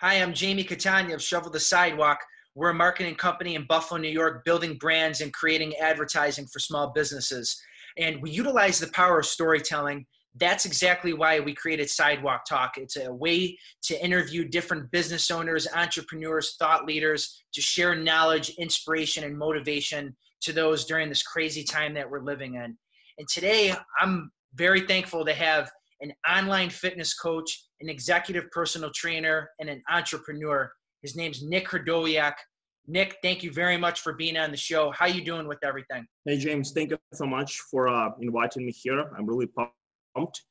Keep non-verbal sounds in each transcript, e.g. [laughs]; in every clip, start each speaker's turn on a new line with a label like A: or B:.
A: Hi, I'm Jamie Catania of Shovel the Sidewalk. We're a marketing company in Buffalo, New York, building brands and creating advertising for small businesses. And we utilize the power of storytelling. That's exactly why we created Sidewalk Talk. It's a way to interview different business owners, entrepreneurs, thought leaders, to share knowledge, inspiration, and motivation to those during this crazy time that we're living in. And today, I'm very thankful to have an online fitness coach, an executive personal trainer, and an entrepreneur. His name's Nick Kurdoyak. Nick, thank you very much for being on the show. How you doing with everything?
B: Hey, James, thank you so much for uh, inviting me here. I'm really pumped.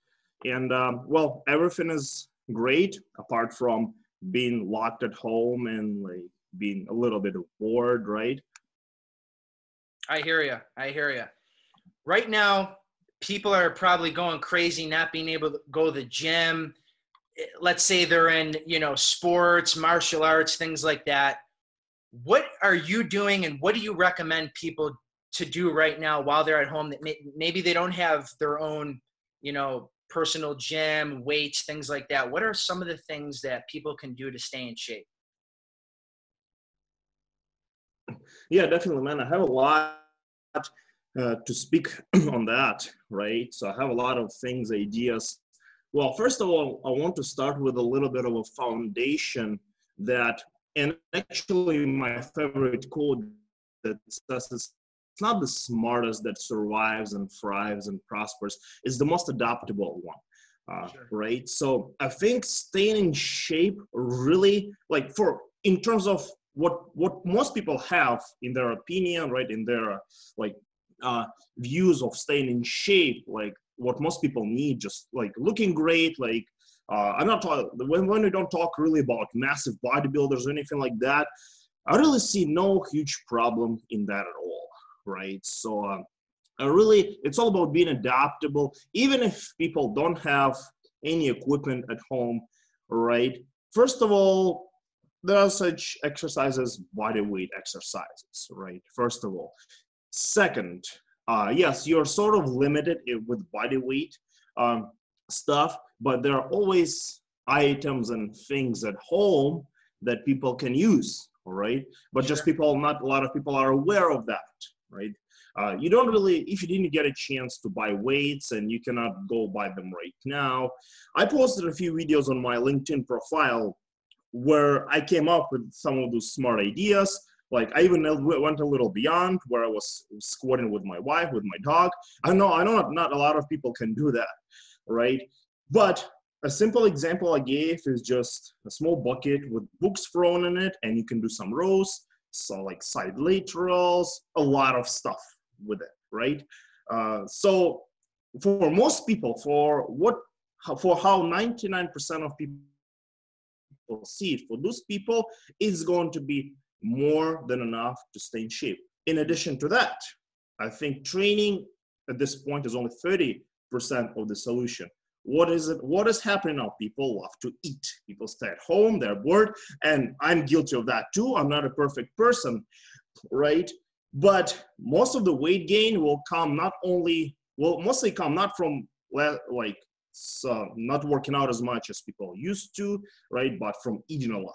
B: And um, well, everything is great apart from being locked at home and like being a little bit bored, right?
A: I hear you. I hear you. Right now, people are probably going crazy not being able to go to the gym. Let's say they're in you know sports martial arts things like that. What are you doing and what do you recommend people to do right now while they're at home that may, maybe they don't have their own you know personal gym weights things like that? What are some of the things that people can do to stay in shape?
B: Yeah definitely man. I have a lot uh, to speak [clears throat] on that, right? So I have a lot of things, ideas. Well, first of all, I want to start with a little bit of a foundation that, and actually my favorite quote that says it's not the smartest that survives and thrives and prospers, it's the most adaptable one. Uh, sure. right so i think staying in shape really like for in terms of what what most people have in their opinion right in their like uh, views of staying in shape, like what most people need, just like looking great, like uh, I'm not talking when, when we don't talk really about massive bodybuilders or anything like that. I really see no huge problem in that at all, right? So, uh, really, it's all about being adaptable, even if people don't have any equipment at home, right? First of all, there are such exercises, body weight exercises, right? First of all, Second, uh, yes, you're sort of limited with body weight um, stuff, but there are always items and things at home that people can use, all right? But sure. just people, not a lot of people are aware of that, right? Uh, you don't really, if you didn't get a chance to buy weights and you cannot go buy them right now, I posted a few videos on my LinkedIn profile where I came up with some of those smart ideas like I even went a little beyond where I was squatting with my wife, with my dog. I know I know not, not a lot of people can do that, right? But a simple example I gave is just a small bucket with books thrown in it, and you can do some rows, so like side laterals, a lot of stuff with it, right? Uh, so for most people, for what for how 99% of people see it, for those people, it's going to be more than enough to stay in shape. In addition to that, I think training at this point is only 30% of the solution. What is it? What is happening now? People love to eat. People stay at home, they're bored, and I'm guilty of that too. I'm not a perfect person, right? But most of the weight gain will come not only, will mostly come not from well like so not working out as much as people used to, right? But from eating a lot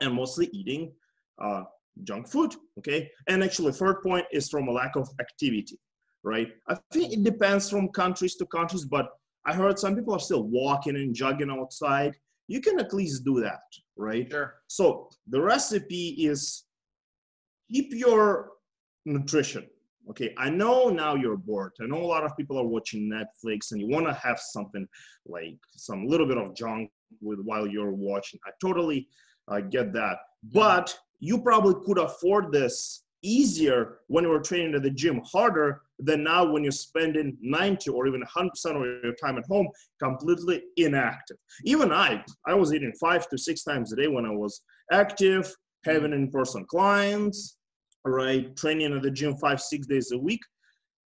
B: and mostly eating uh, junk food. Okay, and actually, third point is from a lack of activity, right? I think it depends from countries to countries, but I heard some people are still walking and jogging outside. You can at least do that, right?
A: Sure.
B: So the recipe is keep your nutrition. Okay, I know now you're bored. I know a lot of people are watching Netflix and you want to have something like some little bit of junk with while you're watching. I totally uh, get that. But you probably could afford this easier when you were training at the gym harder than now when you're spending 90 or even 100% of your time at home completely inactive. Even I, I was eating five to six times a day when I was active, having in-person clients, right, training at the gym five, six days a week.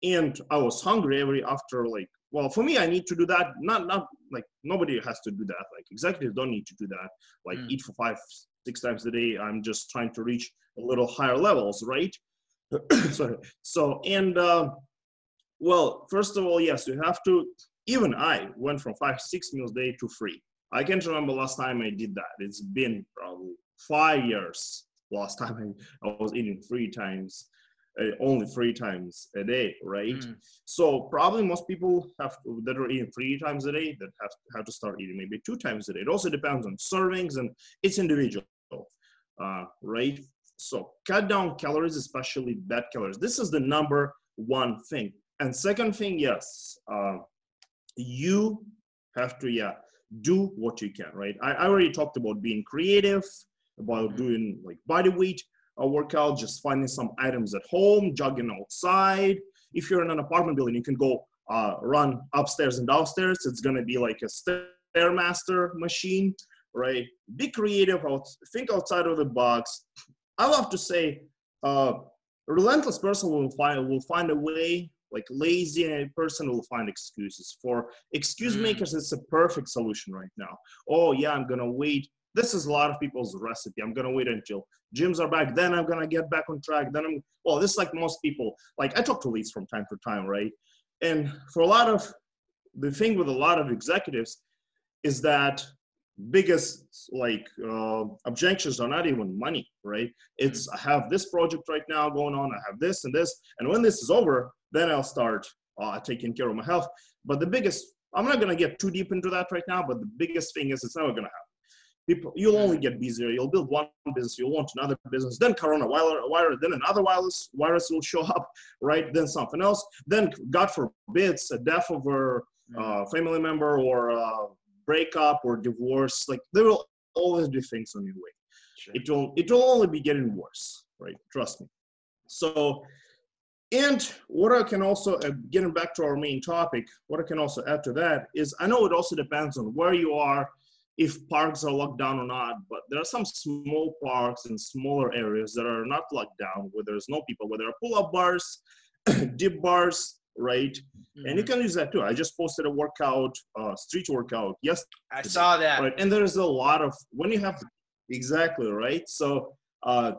B: And I was hungry every after like, well, for me, I need to do that. Not, not like nobody has to do that. Like executives don't need to do that. Like mm. eat for five, six times a day. I'm just trying to reach a little higher levels, right? [clears throat] Sorry. So, and uh, well, first of all, yes, you have to, even I went from five, six meals a day to three, I can't remember last time I did that. It's been probably five years last [laughs] time I, I was eating three times, uh, only three times a day, right? Mm. So probably most people have to, that are eating three times a day that have have to start eating maybe two times a day. It also depends on servings and it's individual, uh, right? So cut down calories, especially bad calories. This is the number one thing. And second thing, yes, uh, you have to yeah do what you can, right? I, I already talked about being creative, about doing like body weight a workout, just finding some items at home, jogging outside. If you're in an apartment building, you can go uh, run upstairs and downstairs. It's gonna be like a stairmaster machine, right? Be creative, out, think outside of the box. I love to say, uh, a relentless person will find will find a way. Like lazy person will find excuses. For excuse mm. makers, it's a perfect solution right now. Oh yeah, I'm gonna wait this is a lot of people's recipe. I'm gonna wait until gyms are back, then I'm gonna get back on track. Then I'm well, this is like most people. Like I talk to leads from time to time, right? And for a lot of the thing with a lot of executives is that biggest like uh, objections are not even money, right? It's I have this project right now going on. I have this and this, and when this is over, then I'll start uh, taking care of my health. But the biggest, I'm not gonna get too deep into that right now. But the biggest thing is it's never gonna happen people you'll only get busier you'll build one business you'll want another business then corona virus then another virus virus will show up right then something else then god forbid a death of a uh, family member or a breakup or divorce like there will always be things on your way sure. it will it will only be getting worse right trust me so and what I can also, uh, getting back to our main topic, what I can also add to that is I know it also depends on where you are if parks are locked down or not. But there are some small parks in smaller areas that are not locked down, where there's no people, where there are pull-up bars, [clears throat] dip bars, right? Mm-hmm. And you mm-hmm. can use that too. I just posted a workout, uh, street workout. Yes,
A: I saw that.
B: Right, and there's a lot of when you have exactly right. So uh,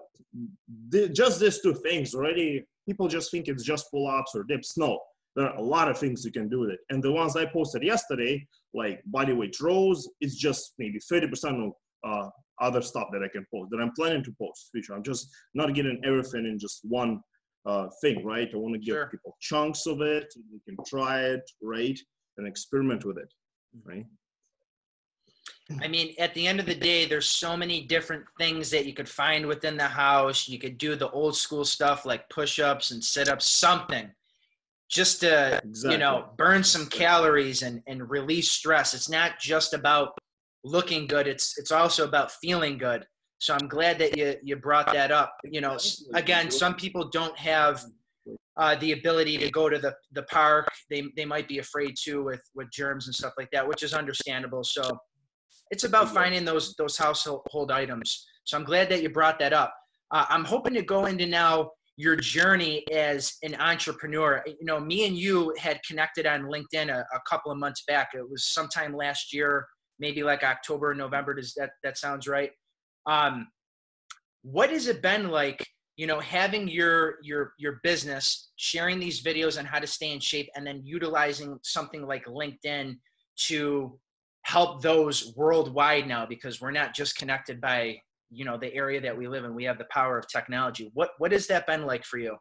B: th- just these two things already. People just think it's just pull-ups or dips. No, there are a lot of things you can do with it. And the ones I posted yesterday, like body weight rows, is just maybe 30% of uh, other stuff that I can post that I'm planning to post future. I'm just not getting everything in just one uh, thing, right? I want to give sure. people chunks of it. You can try it, right? And experiment with it, right?
A: I mean, at the end of the day, there's so many different things that you could find within the house. You could do the old school stuff like push ups and sit ups, something just to exactly. you know burn some calories and and release stress it's not just about looking good it's it's also about feeling good so i'm glad that you you brought that up you know again some people don't have uh, the ability to go to the the park they they might be afraid too with with germs and stuff like that which is understandable so it's about finding those those household items so i'm glad that you brought that up uh, i'm hoping to go into now your journey as an entrepreneur. You know, me and you had connected on LinkedIn a, a, couple of months back. It was sometime last year, maybe like October, November. Does that that sounds right? Um, what has it been like? You know, having your your your business, sharing these videos on how to stay in shape, and then utilizing something like LinkedIn to help those worldwide now? Because we're not just connected by you know the area that we live in. We have the power of technology. What what has that been like for you?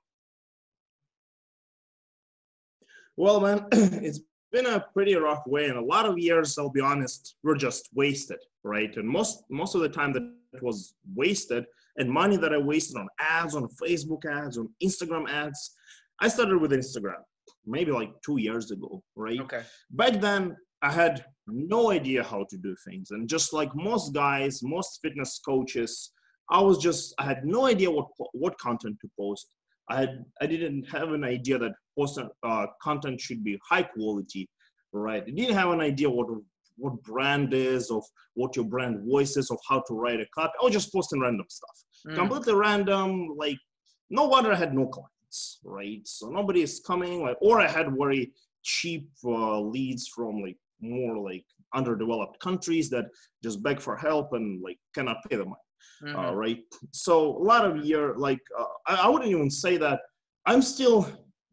B: Well man [clears throat] it's been a pretty rough way. And a lot of years i'll be honest were just wasted right? And most most of the time that was wasted and money that i wasted on ads on facebook ads on instagram ads i started with instagram maybe like two years ago right
A: okay
B: back then I had no idea how to do things. And just like most guys, most fitness coaches, I was just, I had no idea what, what content to post. I had, I didn't have an idea that post uh, content should be high quality, right? I didn't have an idea what, what brand is, of what your brand voice is, of how to write a copy. I was just posting random stuff, mm. completely random. Like, no wonder I had no clients, right? So nobody is coming, like, or I had very cheap uh, leads from like more like underdeveloped countries that just beg for help and like cannot pay the money mm-hmm. uh, right so a lot of year like uh, I, I, wouldn't even say that i'm still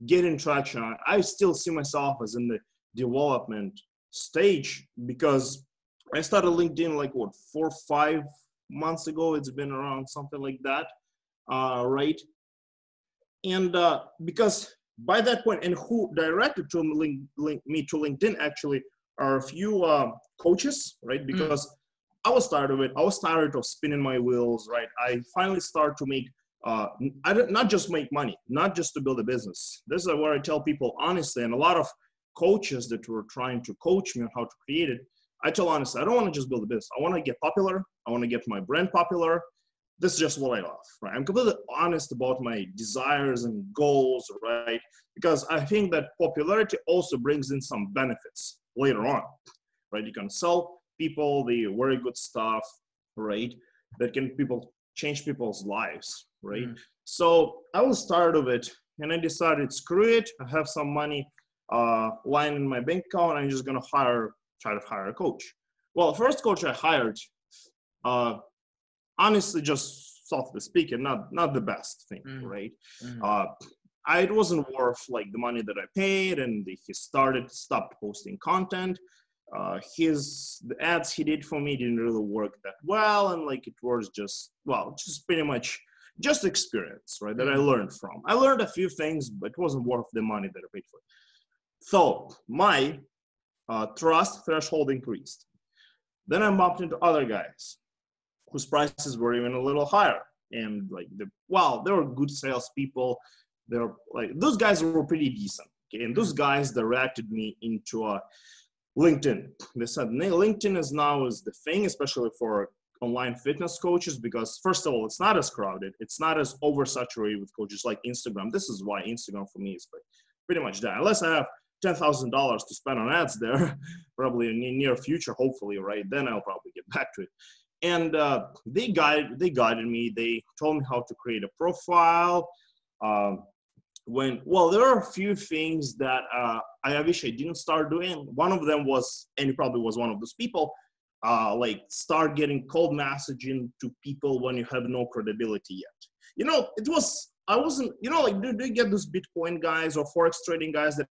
B: getting traction I, I still see myself as in the development stage because I started LinkedIn like what four five months ago. It's been around something like that, uh, right? And uh, because by that point, and who directed to link, link me to LinkedIn actually are a few uh, coaches, right? Mm. Because mm. I was tired of it. I was tired of spinning my wheels, right? I finally started to make, uh, I don't, not just make money, not just to build a business. This is where I tell people honestly, and a lot of coaches that were trying to coach me on how to create it, I tell honestly, I don't want to just build a business. I want to get popular. I want to get my brand popular. This is just what I love, right? I'm completely honest about my desires and goals, right? Because I think that popularity also brings in some benefits later on, right? You can sell people the very good stuff, right? That can people change people's lives, right? Mm. So I was tired of it, and I decided, screw it. I have some money uh, lying in my bank account. I'm just gonna hire, try to hire a coach. Well, the first coach I hired, uh, honestly, just softly speaking, not not the best thing, mm. right? Mm. Uh, I, it wasn't worth like the money that I paid, and he started stopped posting content. Uh, his the ads he did for me didn't really work that well, and like it was just well, just pretty much just experience, right? That I mm-hmm. learned from. I learned a few things, but it wasn't worth the money that I paid for. So my uh, trust threshold increased. Then I bumped into other guys whose prices were even a little higher, and like the well, they were good salespeople they're like those guys were pretty decent. Okay? And those guys directed me into a LinkedIn. They said LinkedIn is now is the thing, especially for online fitness coaches, because first of all, it's not as crowded, it's not as oversaturated with coaches like Instagram. This is why Instagram for me is pretty much that. Unless I have ten thousand dollars to spend on ads there, [laughs] probably in the near future, hopefully, right? Then I'll probably get back to it. And uh, they guided they guided me. They told me how to create a profile. Um, when well there are a few things that uh, i wish i didn't start doing one of them was and he probably was one of those people uh, like start getting cold messaging to people when you have no credibility yet you know it was i wasn't you know like do, do you get those bitcoin guys or forex trading guys that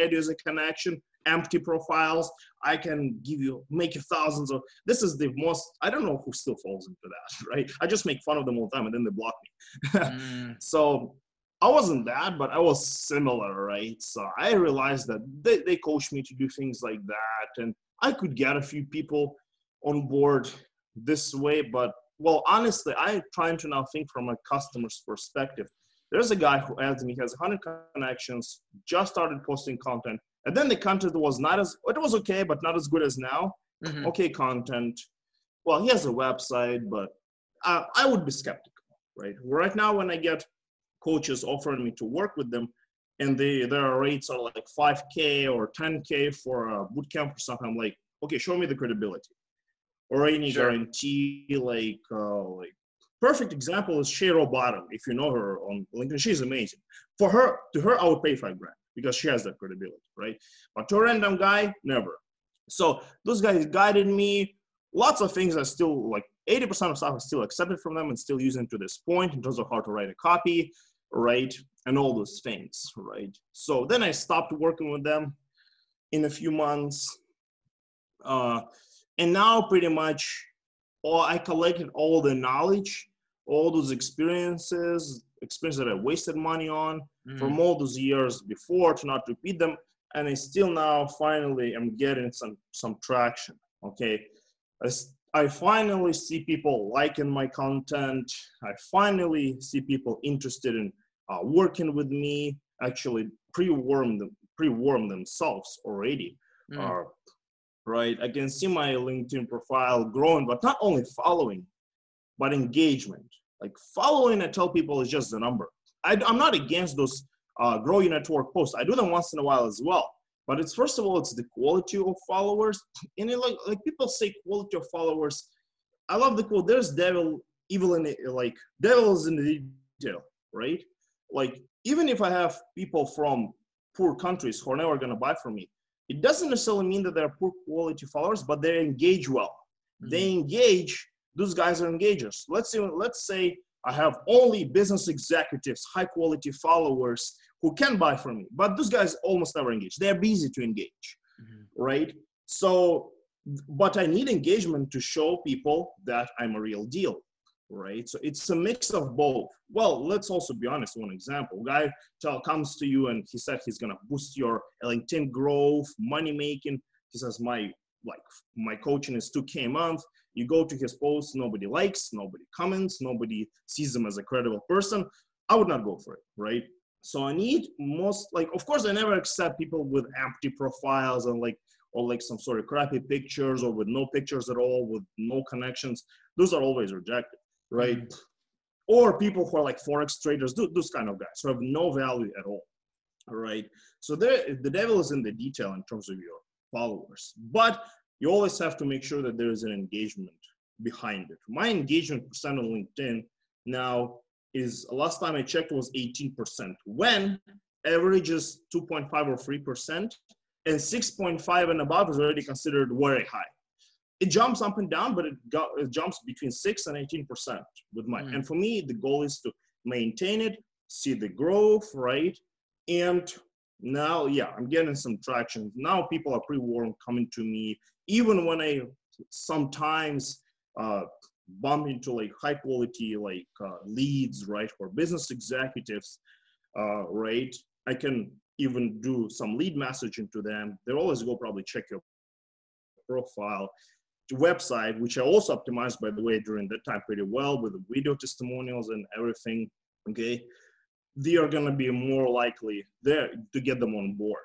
B: add you as a connection empty profiles i can give you make you thousands of this is the most i don't know who still falls into that [laughs] right i just make fun of them all the time and then they block me mm. [laughs] so I wasn't that, but I was similar, right? So I realized that they, they coached me to do things like that, and I could get a few people on board this way. But well, honestly, I'm trying to now think from a customer's perspective. There's a guy who he has 100 connections, just started posting content, and then the content was not as it was okay, but not as good as now. Mm-hmm. Okay, content. Well, he has a website, but uh, I would be skeptical, right? Right now, when I get coaches offering me to work with them and they their rates are like 5k or 10k for a boot camp or something i'm like okay show me the credibility or any sure. guarantee like uh, like perfect example is Shay Rowbottom. If you know her on LinkedIn, she's amazing. For her, to her, I would pay five grand because she has that credibility, right? But to a random guy, never. So those guys guided me. Lots of things are still like 80% of stuff is still accepted from them and still using to this point in terms of how to write a copy, right? And all those things, right? So then I stopped working with them in a few months. Uh, and now pretty much all I collected all the knowledge, all those experiences, experiences that I wasted money on mm. from all those years before to not repeat them. And I still now finally am getting some some traction. Okay. I, I finally see people liking my content. I finally see people interested in uh, working with me actually pre-warm them pre-warm themselves already mm. uh, right i can see my linkedin profile growing but not only following but engagement like following i tell people is just the number I, am not against those uh, grow your network posts i do them once in a while as well but it's first of all it's the quality of followers and it, like like people say quality of followers i love the quote there's devil evil in it like devils in the detail right like even if I have people from poor countries who are never going to buy from me, it doesn't necessarily mean that they're poor quality followers, but they engage well. Mm-hmm. They engage. Those guys are engagers. Let's say let's say I have only business executives, high quality followers who can buy from me, but those guys almost never engage. They're busy to engage, mm-hmm. right? So but I need engagement to show people that I'm a real deal, right? So it's a mix of both. Well, let's also be honest. One example: guy tell, comes to you and he said he's gonna boost your LinkedIn growth, money making. He says my like my coaching is 2k a month. You go to his post, nobody likes, nobody comments, nobody sees him as a credible person. I would not go for it, right? So I need most like, of course, I never accept people with empty profiles and like or like some sort of crappy pictures or with no pictures at all, with no connections. Those are always rejected, right? Mm-hmm. Or people who are like forex traders, those kind of guys who have no value at all. All right. So there, the devil is in the detail in terms of your followers, but you always have to make sure that there is an engagement behind it. My engagement percent on LinkedIn now is last time I checked was 18%. When average is 2.5 or 3%, and 6.5 and above is already considered very high. It jumps up and down, but it, got, it jumps between 6 and 18% with mine. Mm. And for me, the goal is to maintain it, see the growth, right? And now, yeah, I'm getting some traction. Now people are pretty warm coming to me, even when I sometimes uh, bump into like high quality like uh, leads, right, for business executives, uh, right? I can even do some lead messaging to them. They always go probably check your profile website, which I also optimized by the way during that time pretty well with video testimonials and everything. Okay, they are gonna be more likely there to get them on board,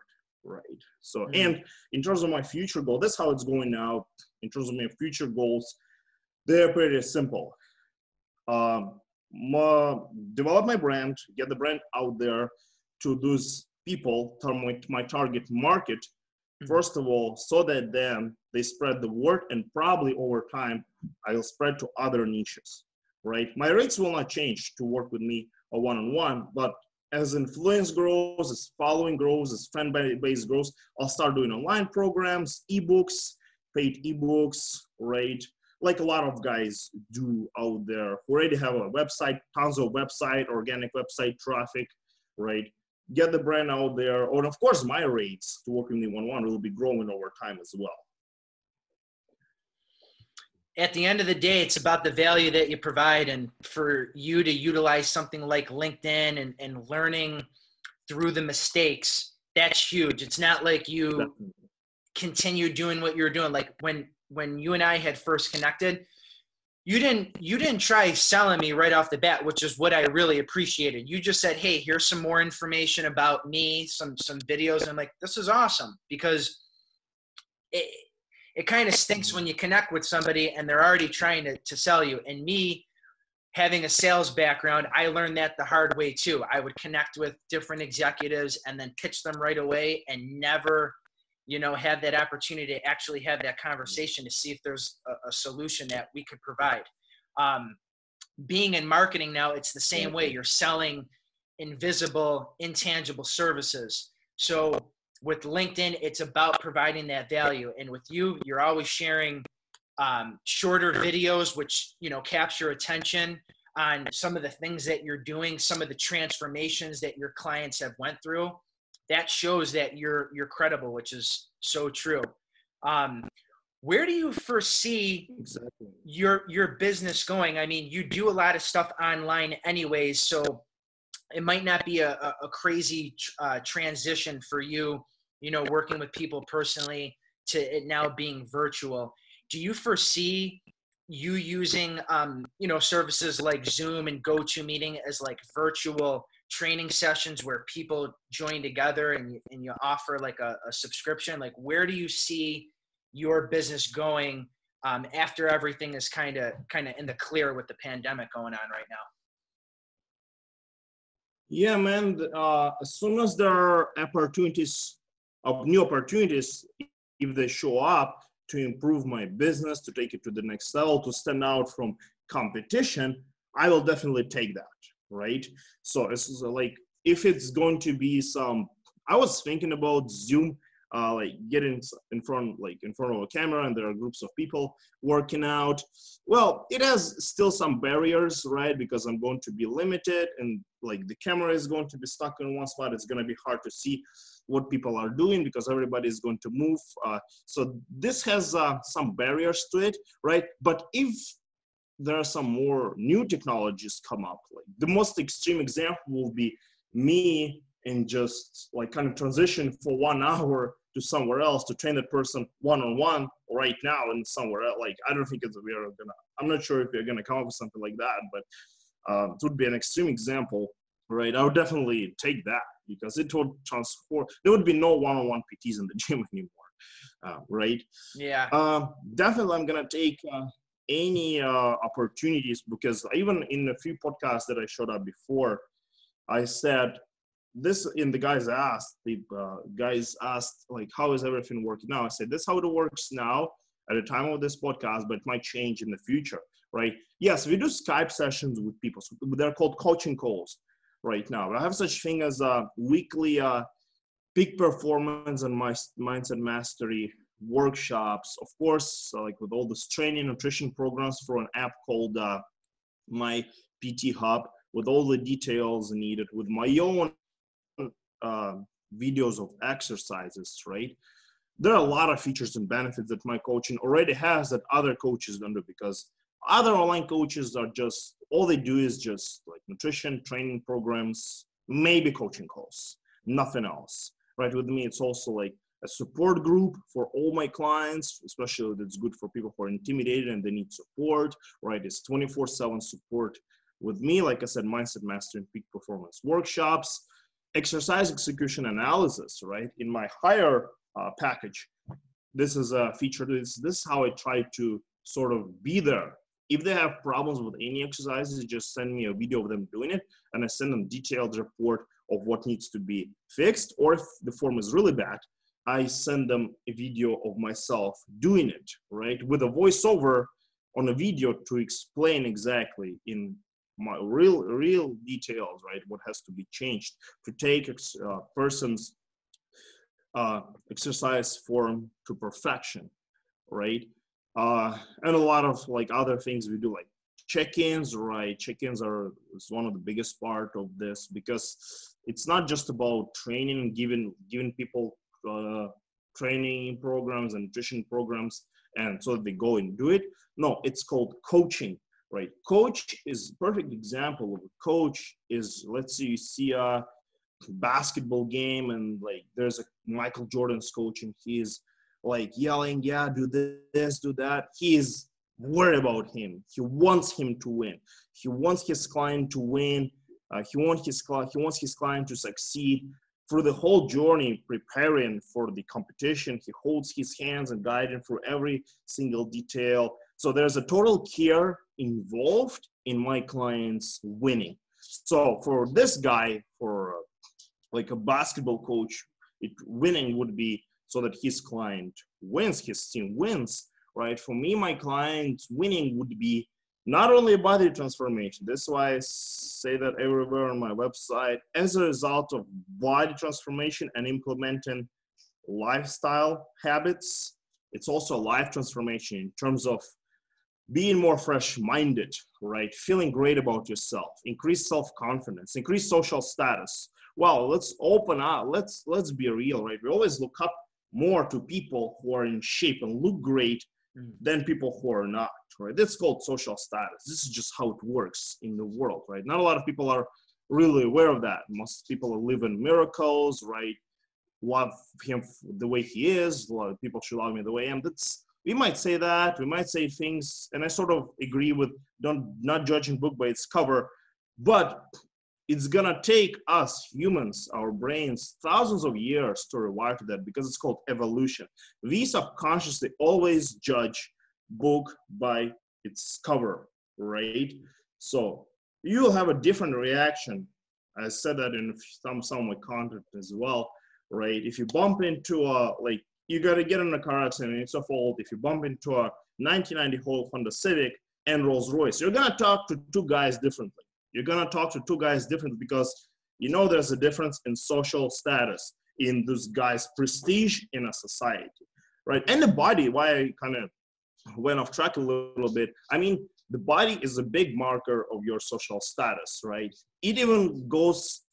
B: right? So, mm-hmm. and in terms of my future goal, that's how it's going now. In terms of my future goals, they're pretty simple. Um, my, develop my brand, get the brand out there to those people, my, my target market, hmm. first of all, so that then they spread the word and probably over time, I'll spread to other niches, right? My rates will not change to work with me a one-on-one, but as influence grows, as following grows, as fan base grows, I'll start doing online programs, ebooks, paid ebooks, right? Like a lot of guys do out there who already have a website, tons of website, organic website traffic, right? get the brand out there. Or of course, my rates to work with me one-one will be growing over time as well.
A: At the end of the day, it's about the value that you provide, and for you to utilize something like LinkedIn and, and learning through the mistakes, that's huge. It's not like you continue doing what you're doing. Like when when you and I had first connected, you didn't you didn't try selling me right off the bat which is what i really appreciated you just said hey here's some more information about me some some videos and i'm like this is awesome because it it kind of stinks when you connect with somebody and they're already trying to, to sell you and me having a sales background i learned that the hard way too i would connect with different executives and then pitch them right away and never you know, have that opportunity to actually have that conversation to see if there's a, a solution that we could provide. Um, being in marketing now, it's the same way. You're selling invisible, intangible services. So with LinkedIn, it's about providing that value. And with you, you're always sharing um, shorter videos, which you know capture attention on some of the things that you're doing, some of the transformations that your clients have went through that shows that you're you're credible, which is so true. Um, where do you foresee exactly. your your business going? I mean, you do a lot of stuff online, anyways, so it might not be a, a, crazy uh, transition for you. You know, working with people personally to it now being virtual. Do you foresee you using um, you know services like Zoom and GoToMeeting as like virtual training sessions where people join together and and you offer like a, a subscription like where do you see your business going um, after everything is kind of kind of in the clear with the pandemic going on right now
B: yeah man uh, as soon as there are opportunities of new opportunities if they show up to improve my business to take it to the next level to stand out from competition i will definitely take that right? So it's like if it's going to be some, I was thinking about Zoom. Uh, like getting in front like in front of a camera and there are groups of people working out. Well it has still some barriers right because i'm going to be limited and like the camera is going to be stuck in one spot. It's going to be hard to see what people are doing because everybody is going to move uh, so this has uh, some barriers to it right? But if there are some more new technologies come up like the most extreme example will be me and just like kind of transition for one [laughs] hour to somewhere else to train that person one on one right now and somewhere else. Like I don't think it's we are gonna. I'm not sure if we're gonna come up with something like that, but uh, it would be an extreme example, right? I would definitely take that because it would transform. There would be no one-on-one PTs in the [laughs] gym anymore, uh, right?
A: Yeah.
B: Um, definitely, I'm gonna take. Uh, any uh, opportunities because even in a few podcasts that I showed up before, I said this in the guys asked the uh, guys asked like how is everything working now? I said this how it works now at the time of this podcast but it might change in the future right? Yes we do skype sessions with people so they're called coaching calls right now. I have such thing as a weekly uh, peak performance and my mindset mastery workshops. Of course like with all this training nutrition programs for an app called uh, my pt hub with all the details needed with my own uh, videos of exercises, right? There are a lot of features and benefits that my coaching already has that other coaches don't do because other online coaches are just all they do is just like nutrition training programs, maybe coaching calls, nothing else. Right with me, it's also like a support group for all my clients, especially that's good for people who are intimidated and they need support, right? It's 24 7 support with me. Like I said, mindset mastery and peak performance workshops exercise execution analysis, right? In my higher uh, package, this is a feature. This, this is how I try to sort of be there. If they have problems with any exercises, just send me a video of them doing it, and I send them detailed report of what needs to be fixed. Or if the form is really bad, I send them a video of myself doing it, right, with a voiceover on a video to explain exactly in my real real details right? What has to be changed to take a uh, person's uh, exercise form to perfection right? Uh, and a lot of like other things we do like check-ins right? Check-ins are is one of the biggest part of this because it's not just about training giving giving people uh, training programs and nutrition programs and so they go and do it. No it's called coaching right? Coach is perfect example of a coach is let's say you see a basketball game and like there's a Michael Jordan's coach and he's like yelling, yeah, do this, do that. He is worried about him. He wants him to win. He wants his client to win. Uh, he wants his client. He wants his client to succeed. Through the whole journey, preparing for the competition, he holds his hands and him through every single detail. So there's a total care involved in my clients winning. So for this guy, for uh, like a basketball coach, it winning would be so that his client wins, his team wins, right? For me, my client winning would be not only a body transformation. That's why I say that everywhere on my website. As a result of body transformation and implementing lifestyle habits, it's also a life transformation in terms of being more fresh minded, right? Feeling great about yourself, increase self confidence, increase social status. Well, let's open up. Let's let's be real, right? We always look up more to people who are in shape and look great mm. than people who are not, right? That's called social status. This is just how it works in the world, right? Not a lot of people are really aware of that. Most people live in miracles, right? Love him the way he is. A lot of people should love me the way I am. That's we might say that we might say things and i sort of agree with don't not judging book by its cover but it's gonna take us humans our brains thousands of years to rewire to that because it's called evolution. We subconsciously always judge book by its cover right? So you'll have a different reaction. I said that in some some of my content as well right? If you bump into a like you got to get in a car accident. It's a fault. If you bump into a 1990 Honda Civic and Rolls Royce, you're gonna talk to two guys differently. You're gonna talk to two guys differently because you know there's a difference in social status. in those guys' prestige in a society, right? And the body, why I kind of went off track a little bit. I mean, the body is a big marker of your social status, right? It even goes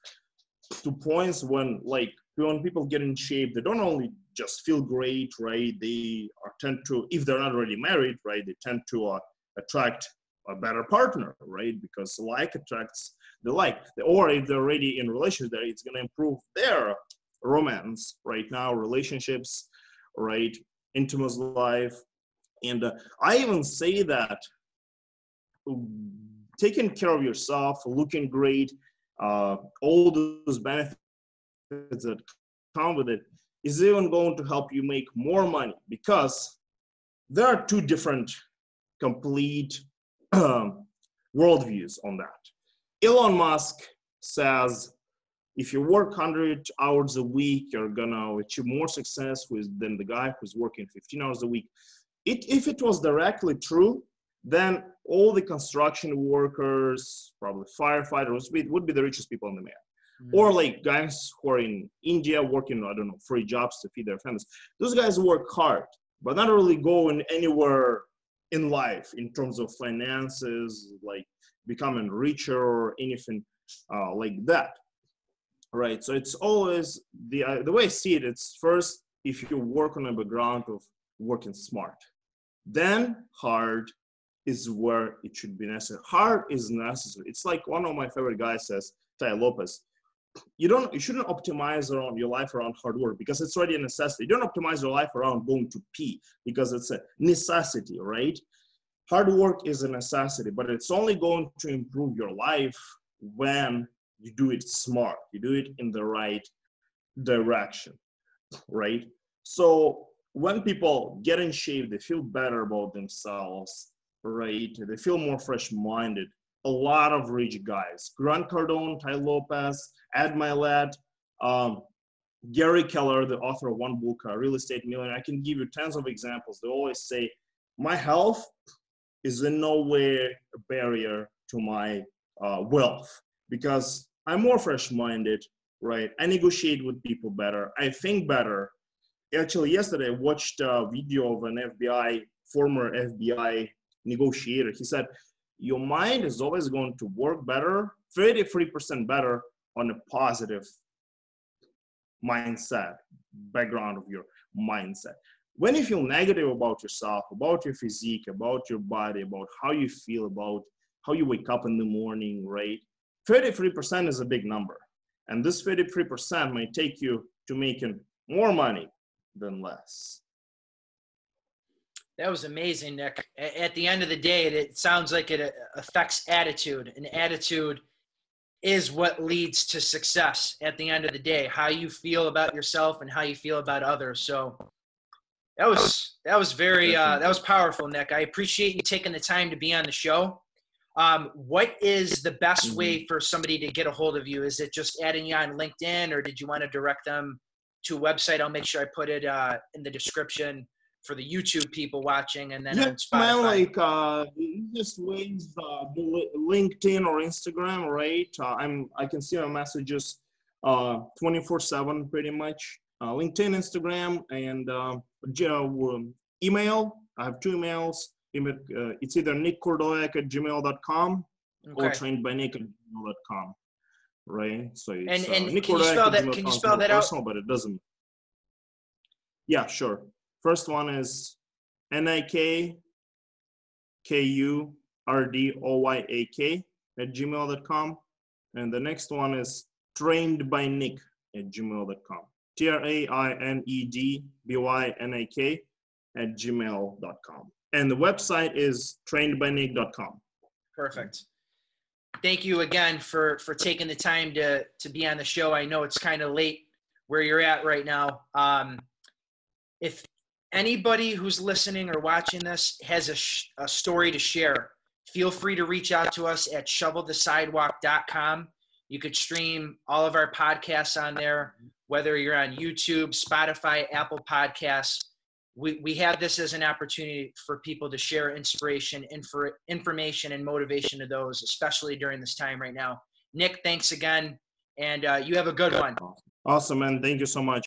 B: to points when, like, when people get in shape, they don't only just feel great, right? They are tend to, if they're not already married, right, they tend to uh, attract a better partner, right? Because like attracts the like. Or if they're already in relationship, there, it's going to improve their romance right now, relationships, right, intimate life. And uh, I even say that taking care of yourself, looking great, uh, all those benefits that come with it is even going to help you make more money because there are two different complete um, worldviews on that. Elon Musk says if you work 100 hours a week, you're gonna achieve more success with, than the guy who's working 15 hours a week. It, if it was directly true, then all the construction workers, probably firefighters, would be the richest people in the man. Mm-hmm. Or like guys who are in India working, I don't know, free jobs to feed their families. Those guys work hard, but not really going anywhere in life in terms of finances, like becoming richer or anything uh, like that. Right. So it's always the uh, the way I see it. It's first if you work on a background of working smart, then hard is where it should be necessary. Hard is necessary. It's like one of my favorite guys says, Tai Lopez you don't you shouldn't optimize around your life around hard work because it's already a necessity. You don't optimize your life around going to pee because it's a necessity, right? Hard work is a necessity, but it's only going to improve your life when you do it smart. You do it in the right direction, right? So when people get in shape, they feel better about themselves, right? They feel more fresh-minded a lot of rich guys. Grant Cardone, Tai Lopez, Ed Mylett, um, Gary Keller, the author of one book, uh, Real Estate Millionaire. I can give you tons of examples. They always say, my health is in no way a barrier to my uh, wealth because I'm more fresh-minded, right? I negotiate with people better. I think better. Actually, yesterday I watched a video of an FBI, former FBI negotiator. He said, your mind is always going to work better, 33% better on a positive mindset, background of your mindset. When you feel negative about yourself, about your physique, about your body, about how you feel, about how you wake up in the morning, right? 33% is a big number. And this 33% may take you to making more money than less.
A: That was amazing, Nick. At the end of the day, it sounds like it uh, affects attitude, and attitude is what leads to success at the end of the day. How you feel about yourself and how you feel about others. So that was that was very uh, that was powerful, Nick. I appreciate you taking the time to be on the show. Um, what is the best mm-hmm. way for somebody to get a hold of you? Is it just adding you on LinkedIn, or did you want to direct them to a website? I'll make sure I put it uh, in the description for the YouTube people watching, and then yeah, on Spotify.
B: Like uh, just ways uh, LinkedIn or Instagram, right? Uh, I'm I can see my messages uh 24/7 pretty much. Uh, LinkedIn, Instagram, and uh, um, email. I have two emails. Uh, it's either nickkordoyak at gmail.com okay. or trained by nick at gmail.com. Right. So
A: and and uh, can you spell that? Can you spell that personal,
B: out? But it doesn't. Yeah, sure. First one is N-I-K K-U-R-D-O-Y-A-K at gmail.com. And the next one is trained by Nick at gmail.com. T-R-A-I-N-E-D-B-Y-N-A-K at gmail.com. And the website is trainedbynick.com.
A: Perfect. Thank you again for for taking the time to to be on the show. I know it's kind of late where you're at right now. Um, if anybody who's listening or watching this has a, sh- a story to share, feel free to reach out to us at shovelthesidewalk.com. You could stream all of our podcasts on there, whether you're on YouTube, Spotify, Apple Podcasts. We, we have this as an opportunity for people to share inspiration, infor, information, and motivation to those, especially during this time right now. Nick, thanks again, and uh, you have a good one.
B: Awesome, man. Thank you so much.